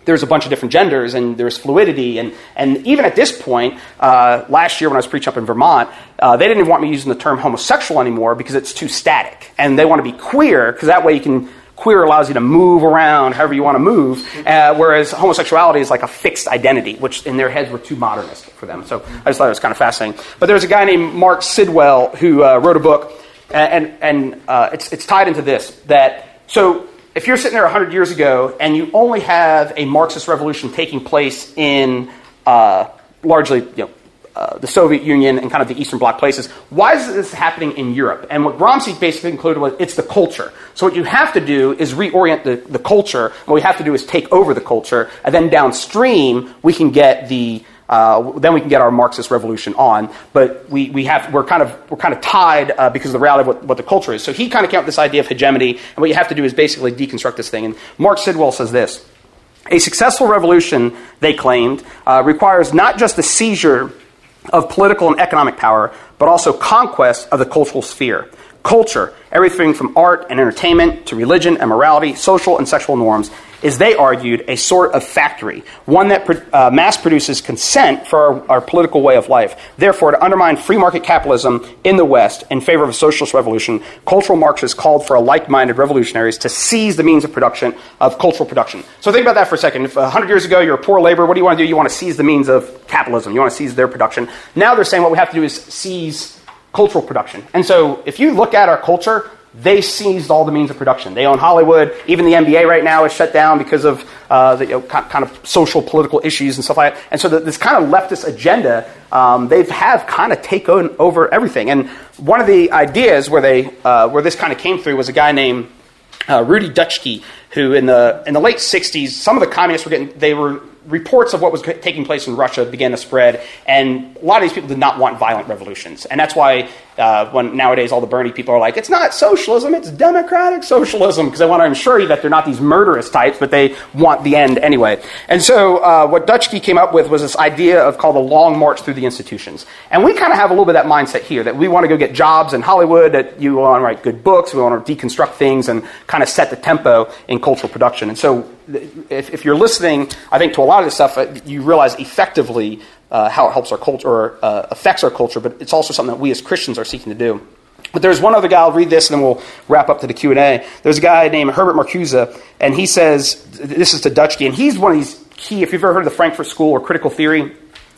Speaker 5: there's a bunch of different genders and there's fluidity. And, and even at this point, uh, last year when I was preaching up in Vermont, uh, they didn't want me using the term homosexual anymore because it's too static. And they want to be queer because that way you can queer allows you to move around however you want to move, uh, whereas homosexuality is like a fixed identity, which in their heads were too modernist for them. So I just thought it was kind of fascinating. But there's a guy named Mark Sidwell who uh, wrote a book, and, and uh, it's, it's tied into this that so if you're sitting there 100 years ago and you only have a Marxist revolution taking place in uh, largely you know, uh, the Soviet Union and kind of the Eastern Bloc places, why is this happening in Europe? And what Gramsci basically concluded was it's the culture. So what you have to do is reorient the, the culture. What we have to do is take over the culture, and then downstream we can get the uh, then we can get our Marxist revolution on. But we, we have, we're, kind of, we're kind of tied uh, because of the reality of what, what the culture is. So he kind of came up with this idea of hegemony, and what you have to do is basically deconstruct this thing. And Mark Sidwell says this A successful revolution, they claimed, uh, requires not just the seizure of political and economic power, but also conquest of the cultural sphere. Culture, everything from art and entertainment to religion and morality, social and sexual norms, is, they argued, a sort of factory, one that uh, mass produces consent for our, our, political way of life. Therefore, to undermine free market capitalism in the West in favor of a socialist revolution, cultural Marxists called for like minded revolutionaries to seize the means of production, of cultural production. So think about that for a second. If 100 years ago you're a poor laborer, what do you want to do? You want to seize the means of capitalism, you want to seize their production. Now they're saying what we have to do is seize cultural production. And so if you look at our culture, they seized all the means of production. They own Hollywood. Even the NBA right now is shut down because of uh, the you know, kind of social political issues and stuff like that. And so the, this kind of leftist agenda, um, they have kind of taken over everything. And one of the ideas where they uh, where this kind of came through was a guy named uh, Rudy Dutschke, who in the in the late '60s, some of the communists were getting they were reports of what was taking place in Russia began to spread, and a lot of these people did not want violent revolutions, and that's why uh, when nowadays all the Bernie people are like, it's not socialism, it's democratic socialism, because they want to ensure you that they're not these murderous types, but they want the end anyway. And so uh, what Dutschke came up with was this idea of called the long march through the institutions, and we kind of have a little bit of that mindset here that we want to go get jobs in Hollywood, that you want to write good books, we want to deconstruct things and kind of set the tempo in cultural production, and so if, if, you're listening, I think to a lot of this stuff, uh, you realize effectively uh, how it helps our culture or uh, affects our culture, but it's also something that we as Christians are seeking to do. But there's one other guy. I'll read this, and then we'll wrap up to the Q and A. There's a guy named Herbert Marcuse, and he says this is to Dutschke, and he's one of these key. If you've ever heard of the Frankfurt School or critical theory,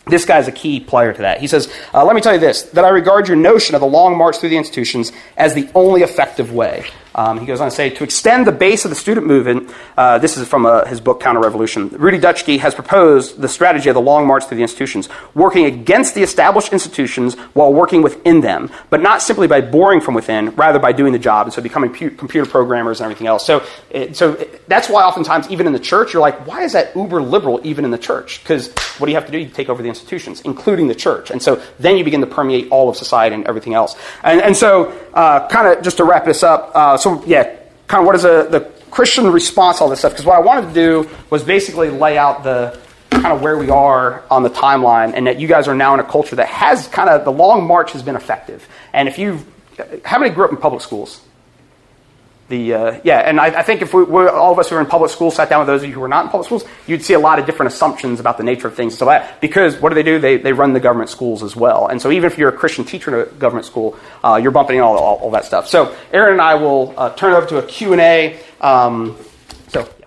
Speaker 5: this guy's a key player to that. He says, uh, Let me tell you this, that I regard your notion of the long march through the institutions as the only effective way. Um, he goes on to say, to extend the base of the student movement, uh, this is from uh, his book Counter Revolution. Rudy Dutschke has proposed the strategy of the long march through the institutions, working against the established institutions while working within them, but not simply by boring from within, rather by doing the job, and so becoming pu- computer programmers and everything else. So, it, so it, that's why oftentimes, even in the church, you're like, why is that uber liberal even in the church? Because what do you have to do? You take over the institutions, including the church, and so then you begin to permeate all of society and everything else. And, and so, uh, kind of just to wrap this up. So yeah, kind of what is a, the Christian response to all this stuff? Because what I wanted to do was basically lay out the kind of where we are on the timeline, and that you guys are now in a culture that has kind of the long march has been effective. And if you, how many grew up in public schools? The uh, yeah, and I, I think if we, all of us who are in public schools sat down with those of you who are not in public schools, you'd see a lot of different assumptions about the nature of things. So that because what do they do? They they run the government schools as well, and so even if you're a Christian teacher in a government school, uh, you're bumping in all, all, all that stuff. So Aaron and I will uh, turn it over to a Q and A. Um, so. Yeah.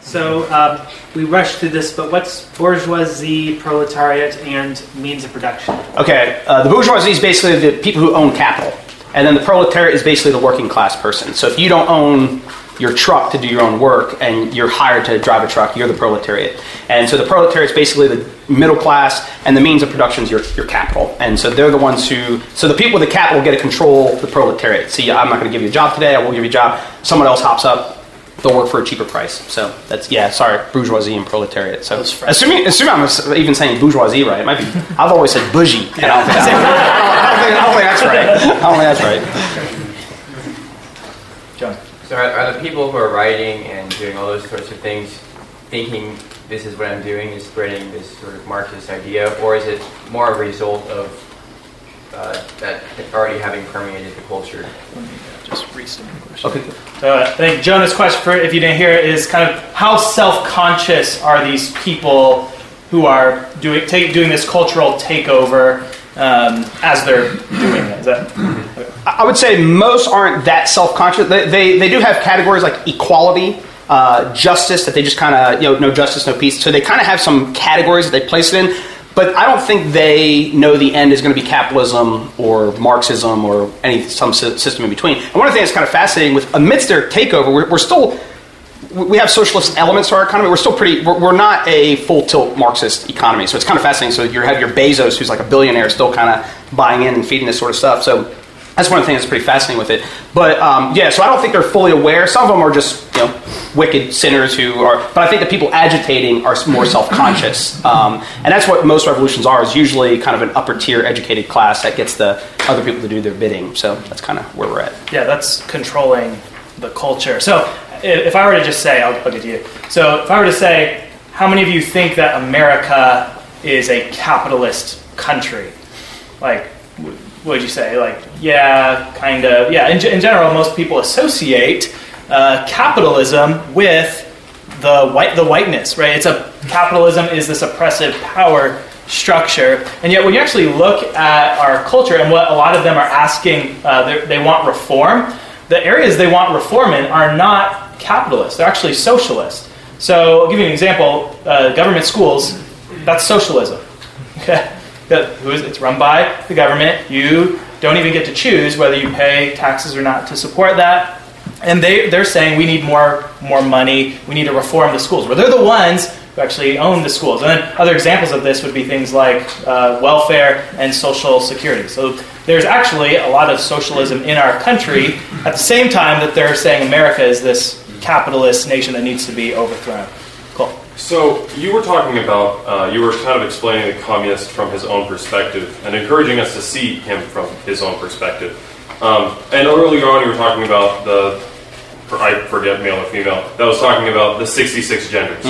Speaker 3: So um, we rushed through this, but what's bourgeoisie, proletariat, and means of production?
Speaker 5: Okay, uh, the bourgeoisie is basically the people who own capital. And then the proletariat is basically the working class person. So if you don't own your truck to do your own work and you're hired to drive a truck, you're the proletariat. And so the proletariat is basically the middle class, and the means of production is your, your capital. And so they're the ones who, so the people with the capital get to control the proletariat. See, I'm not going to give you a job today, I won't give you a job. Someone else hops up, they'll work for a cheaper price. So that's yeah. Sorry, bourgeoisie and proletariat. So assuming assuming I'm even saying bourgeoisie right, it might be. I've always said bougie, and I don't think, I don't think, I don't think that's right. I don't think that's
Speaker 6: right. John. So are, are the people who are writing and doing all those sorts of things thinking this is what I'm doing is spreading this sort of Marxist idea, or is it more a result of uh, that already having permeated the culture?
Speaker 2: Just restate the question. Okay. So uh, I think Jonah's question, for if you didn't hear it, is kind of how self-conscious are these people who are doing take, doing this cultural takeover um, as they're doing it? Is that? Okay.
Speaker 5: I would say most aren't that self-conscious. They, they, they do have categories like equality. Uh, justice that they just kind of you know no justice no peace so they kind of have some categories that they place it in but I don't think they know the end is going to be capitalism or Marxism or any some system in between. And one of the things that's kind of fascinating with amidst their takeover, we're, we're still we have socialist elements to our economy. We're still pretty. We're, we're, not a full tilt Marxist economy, so it's kind of fascinating. So you have your Bezos, who's like a billionaire, still kind of buying in and feeding this sort of stuff. So that's one of the things that's pretty fascinating with it. But um, yeah, so I don't think they're fully aware. Some of them are just you know wicked sinners who are. But I think the people agitating are more self-conscious, um, and that's what most revolutions are. Is usually kind of an upper tier educated class that gets the other people to do their bidding. So that's kind of where we're at.
Speaker 2: Yeah, that's controlling the culture. So if I were to just say, I'll put it to you. So if I were to say, how many of you think that America is a capitalist country? Like what would you say? Like, yeah, kind of. Yeah, in, in general, most people associate uh, capitalism with the white the whiteness, right? It's a capitalism is this oppressive power structure, and yet when you actually look at our culture and what a lot of them are asking, uh, they want reform. The areas they want reform in are not capitalist; they're actually socialist. So, I'll give you an example: uh, government schools. That's socialism. Who is it's run by the government. You don't even get to choose whether you pay taxes or not to support that. And they, they're saying we need more, more money, we need to reform the schools. Well, they're the ones who actually own the schools. And then other examples of this would be things like uh, welfare and social security. So there's actually a lot of socialism in our country at the same time that they're saying America is this capitalist nation that needs to be overthrown. Cool.
Speaker 7: So you were talking about, uh, you were kind of explaining the communist from his own perspective and encouraging us to see him from his own perspective. Um, and earlier on, you were talking about the, I forget male or female, that was talking about the 66 genders.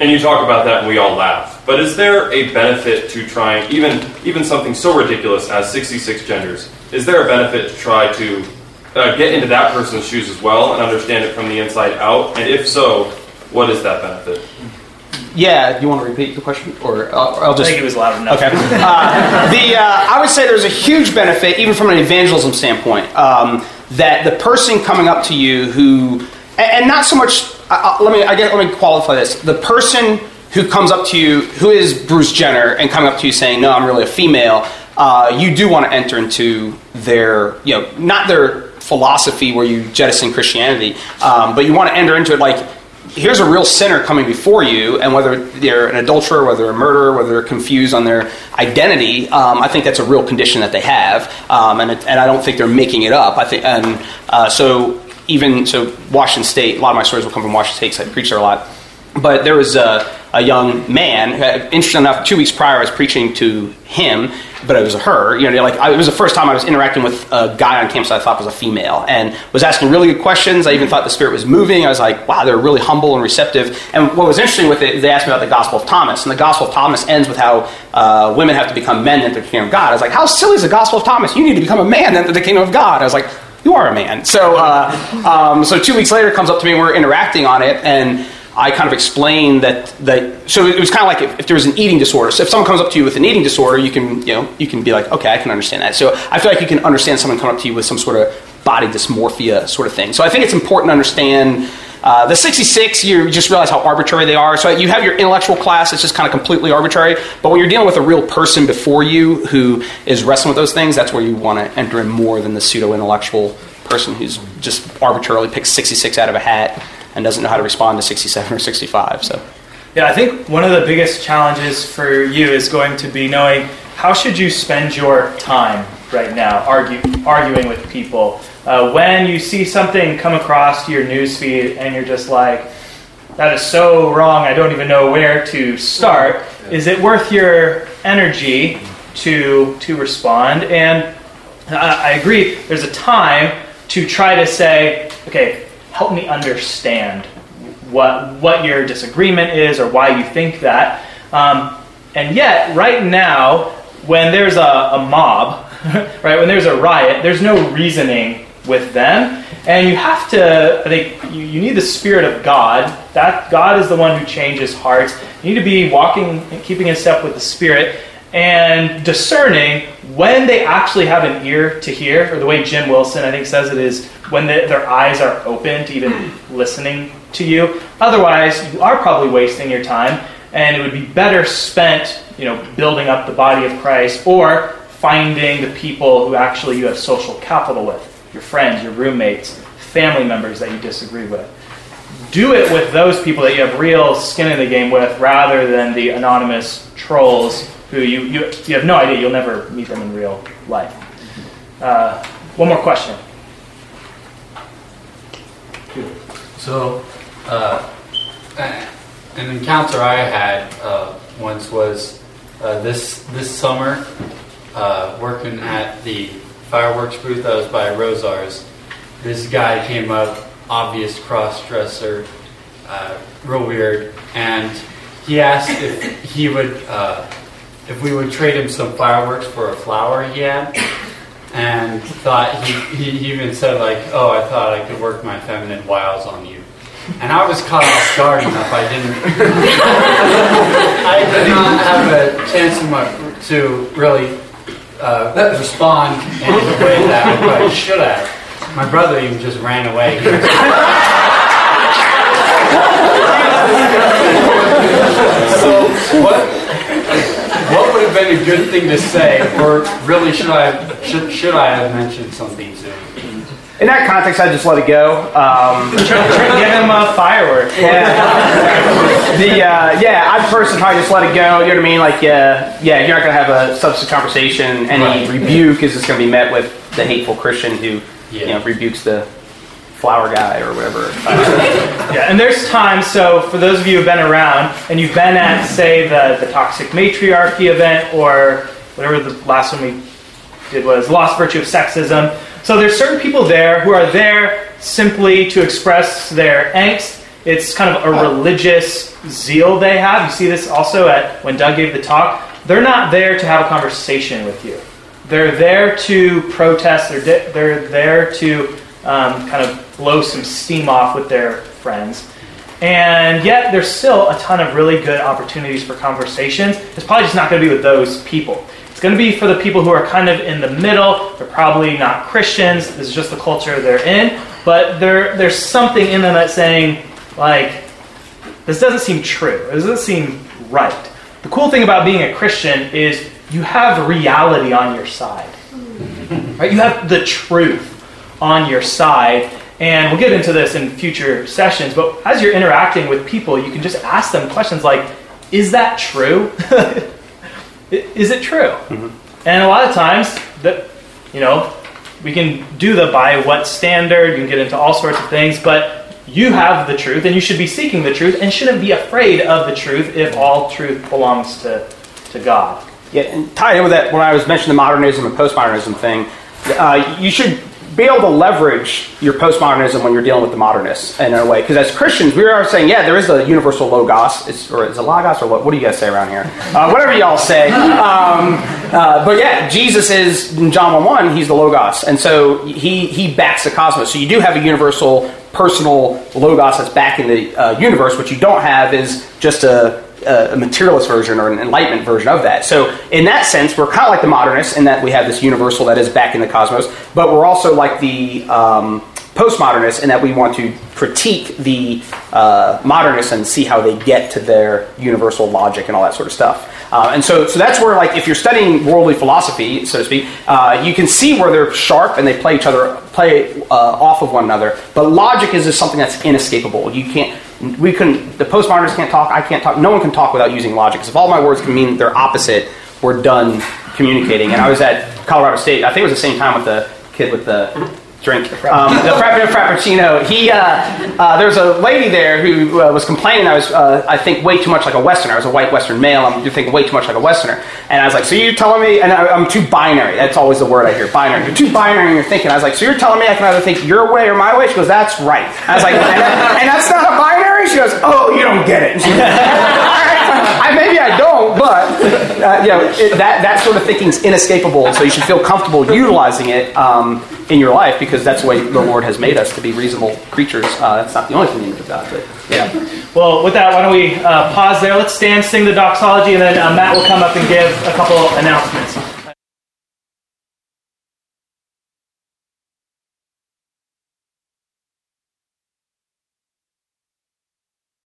Speaker 7: And you talk about that and we all laugh. But is there a benefit to trying, even, even something so ridiculous as 66 genders, is there a benefit to try to uh, get into that person's shoes as well and understand it from the inside out? And if so, what is that benefit?
Speaker 5: Yeah, do you want to repeat the question, or I'll, I'll
Speaker 2: I
Speaker 5: just
Speaker 2: think it was loud enough.
Speaker 5: Okay. Uh, the uh, I would say there's a huge benefit, even from an evangelism standpoint, um, that the person coming up to you who, and, and not so much. Uh, let me I guess, let me qualify this. The person who comes up to you, who is Bruce Jenner, and coming up to you saying, "No, I'm really a female," uh, you do want to enter into their, you know, not their philosophy where you jettison Christianity, um, but you want to enter into it like here's a real sinner coming before you, and whether they're an adulterer, whether a murderer, whether they're confused on their identity, um, I think that's a real condition that they have, um, and, it, and I don't think they're making it up. I think, and uh, so even so, Washington State. A lot of my stories will come from Washington State because I preach there a lot. But there was a, a young man. who- Interesting enough, two weeks prior, I was preaching to him, but it was a her. You know, like I, it was the first time I was interacting with a guy on campus I thought was a female, and was asking really good questions. I even thought the spirit was moving. I was like, wow, they're really humble and receptive. And what was interesting with it, they asked me about the Gospel of Thomas, and the Gospel of Thomas ends with how uh, women have to become men to enter the kingdom of God. I was like, how silly is the Gospel of Thomas? You need to become a man to enter the kingdom of God. I was like, you are a man. So, uh, um, so two weeks later, comes up to me, and we're interacting on it, and I kind of explained that that. So it was kind of like if, if there was an eating disorder. So if someone comes up to you with an eating disorder, you can you know you can be like, okay, I can understand that. So I feel like you can understand someone coming up to you with some sort of body dysmorphia sort of thing. So I think it's important to understand. Uh, the 66, you just realize how arbitrary they are. So you have your intellectual class, it's just kind of completely arbitrary. But when you're dealing with a real person before you who is wrestling with those things, that's where you want to enter in more than the pseudo intellectual person who's just arbitrarily picks 66 out of a hat and doesn't know how to respond to 67 or 65. So
Speaker 2: Yeah, I think one of the biggest challenges for you is going to be knowing how should you spend your time right now, argue, arguing with people. Uh, when you see something come across your newsfeed and you're just like, that is so wrong, I don't even know where to start. Is it worth your energy to to respond? And I, I agree. There's a time to try to say, okay, help me understand what what your disagreement is or why you think that. Um, and yet, right now, when there's a, a mob, right, when there's a riot, there's no reasoning with them, and you have to. I think you, you need the spirit of God. That God is the one who changes hearts. You need to be walking, and keeping in step with the Spirit, and discerning when they actually have an ear to hear, or the way Jim Wilson I think says it is when the, their eyes are open to even listening to you. Otherwise, you are probably wasting your time, and it would be better spent, you know, building up the body of Christ or finding the people who actually you have social capital with, your friends, your roommates, family members that you disagree with. Do it with those people that you have real skin in the game with, rather than the anonymous trolls who you, you, you have no idea. You'll never meet them in real life. Uh, one more question.
Speaker 8: So, uh, an encounter I had uh, once was uh, this this summer, uh, working at the fireworks booth. I was by Rosauers. This guy came up, obvious cross dresser, uh, real weird, and he asked if he would if we would trade him some fireworks for a flower he had and thought he, he even said like, "Oh, I thought I could work my feminine wiles on you," and I was caught off guard enough. I didn't, I did not have a chance my, to really uh, respond in the way that I should have. My brother even just ran away. So what? What what would have been a good thing to say, or really should I should, should I have mentioned something soon?
Speaker 5: In that context, I just let it go. Um,
Speaker 2: Give him a firework.
Speaker 5: yeah, the uh, yeah, I personally probably just let it go. You know what I mean? Like, yeah, yeah, you're not gonna have a substantive conversation. Any
Speaker 8: Right.
Speaker 5: rebuke is just gonna be met with the hateful Christian who, you know, rebukes the flower guy or whatever.
Speaker 2: Yeah, and there's times, so for those of you who've been around and you've been at, say, the, the Toxic Matriarchy event or whatever the last one we did was, Lost Virtue of Sexism. So there's certain people there who are there simply to express their angst. It's kind of a religious zeal they have. You see this also at when Doug gave the talk. They're not there to have a conversation with you. They're there to protest. They're, de- they're there to um, kind of blow some steam off with their friends. And yet, there's still a ton of really good opportunities for conversations. It's probably just not going to be with those people. It's going to be for the people who are kind of in the middle. They're probably not Christians. This is just the culture they're in. But there, there's something in them that's saying, like, this doesn't seem true. This doesn't seem right. The cool thing about being a Christian is you have reality on your side. Hmm. Right? You have the truth on your side. And we'll get into this in future sessions, but as you're interacting with people, you can just ask them questions like, is that true? is it true? And a lot of times that you know, we can do the by what standard, you can get into all sorts of things, but you have the truth and you should be seeking the truth and shouldn't be afraid of the truth if all truth belongs to, to God.
Speaker 5: Yeah, and tied in with that, when I was mentioning the modernism and postmodernism thing, uh, you should be able to leverage your postmodernism when you're dealing with the modernists in a way. Because as Christians, we are saying, yeah, there is a universal logos, it's, or is it logos, or what? What do you guys say around here? Uh, whatever y'all say. Um, uh, but yeah, Jesus is in John 1 1, he's the logos. And so he, he backs the cosmos. So you do have a universal, personal logos that's backing the uh, universe. What you don't have is just a a materialist version or an enlightenment version of that. So, in that sense, we're kind of like the modernists in that we have this universal that is back in the cosmos, but we're also like the um, postmodernists in that we want to critique the uh, modernists and see how they get to their universal logic and all that sort of stuff. Uh, and so, so that's where, like, if you're studying worldly philosophy, so to speak, uh, you can see where they're sharp and they play each other, play uh, off of one another. But logic is just something that's inescapable. You can't we couldn't the postmodernists can't talk i can't talk no one can talk without using logic because if all my words can mean they're opposite we're done communicating and i was at colorado state i think it was the same time with the kid with the drink. Um, the frapp- frappuccino he uh, uh, there's a lady there who uh, was complaining i was uh, i think way too much like a westerner. I was a white western male. I'm thinking way too much like a westerner. And i was like so you're telling me and I, i'm too binary. That's always the word i hear binary. You're too binary in your thinking. I was like so you're telling me i can either think your way or my way? She goes that's right. I was like and, and that's not a binary? She goes oh you don't get it She goes, "All right, I, maybe I don't, but uh, you know it, that that sort of thinking is inescapable. So you should feel comfortable utilizing it um, in your life because that's the way the Lord has made us to be reasonable creatures. Uh, that's not the only thing of God, but yeah.
Speaker 2: Well, with that, why don't we uh, pause there? Let's stand, sing the doxology, and then uh, Matt will come up and give a couple announcements.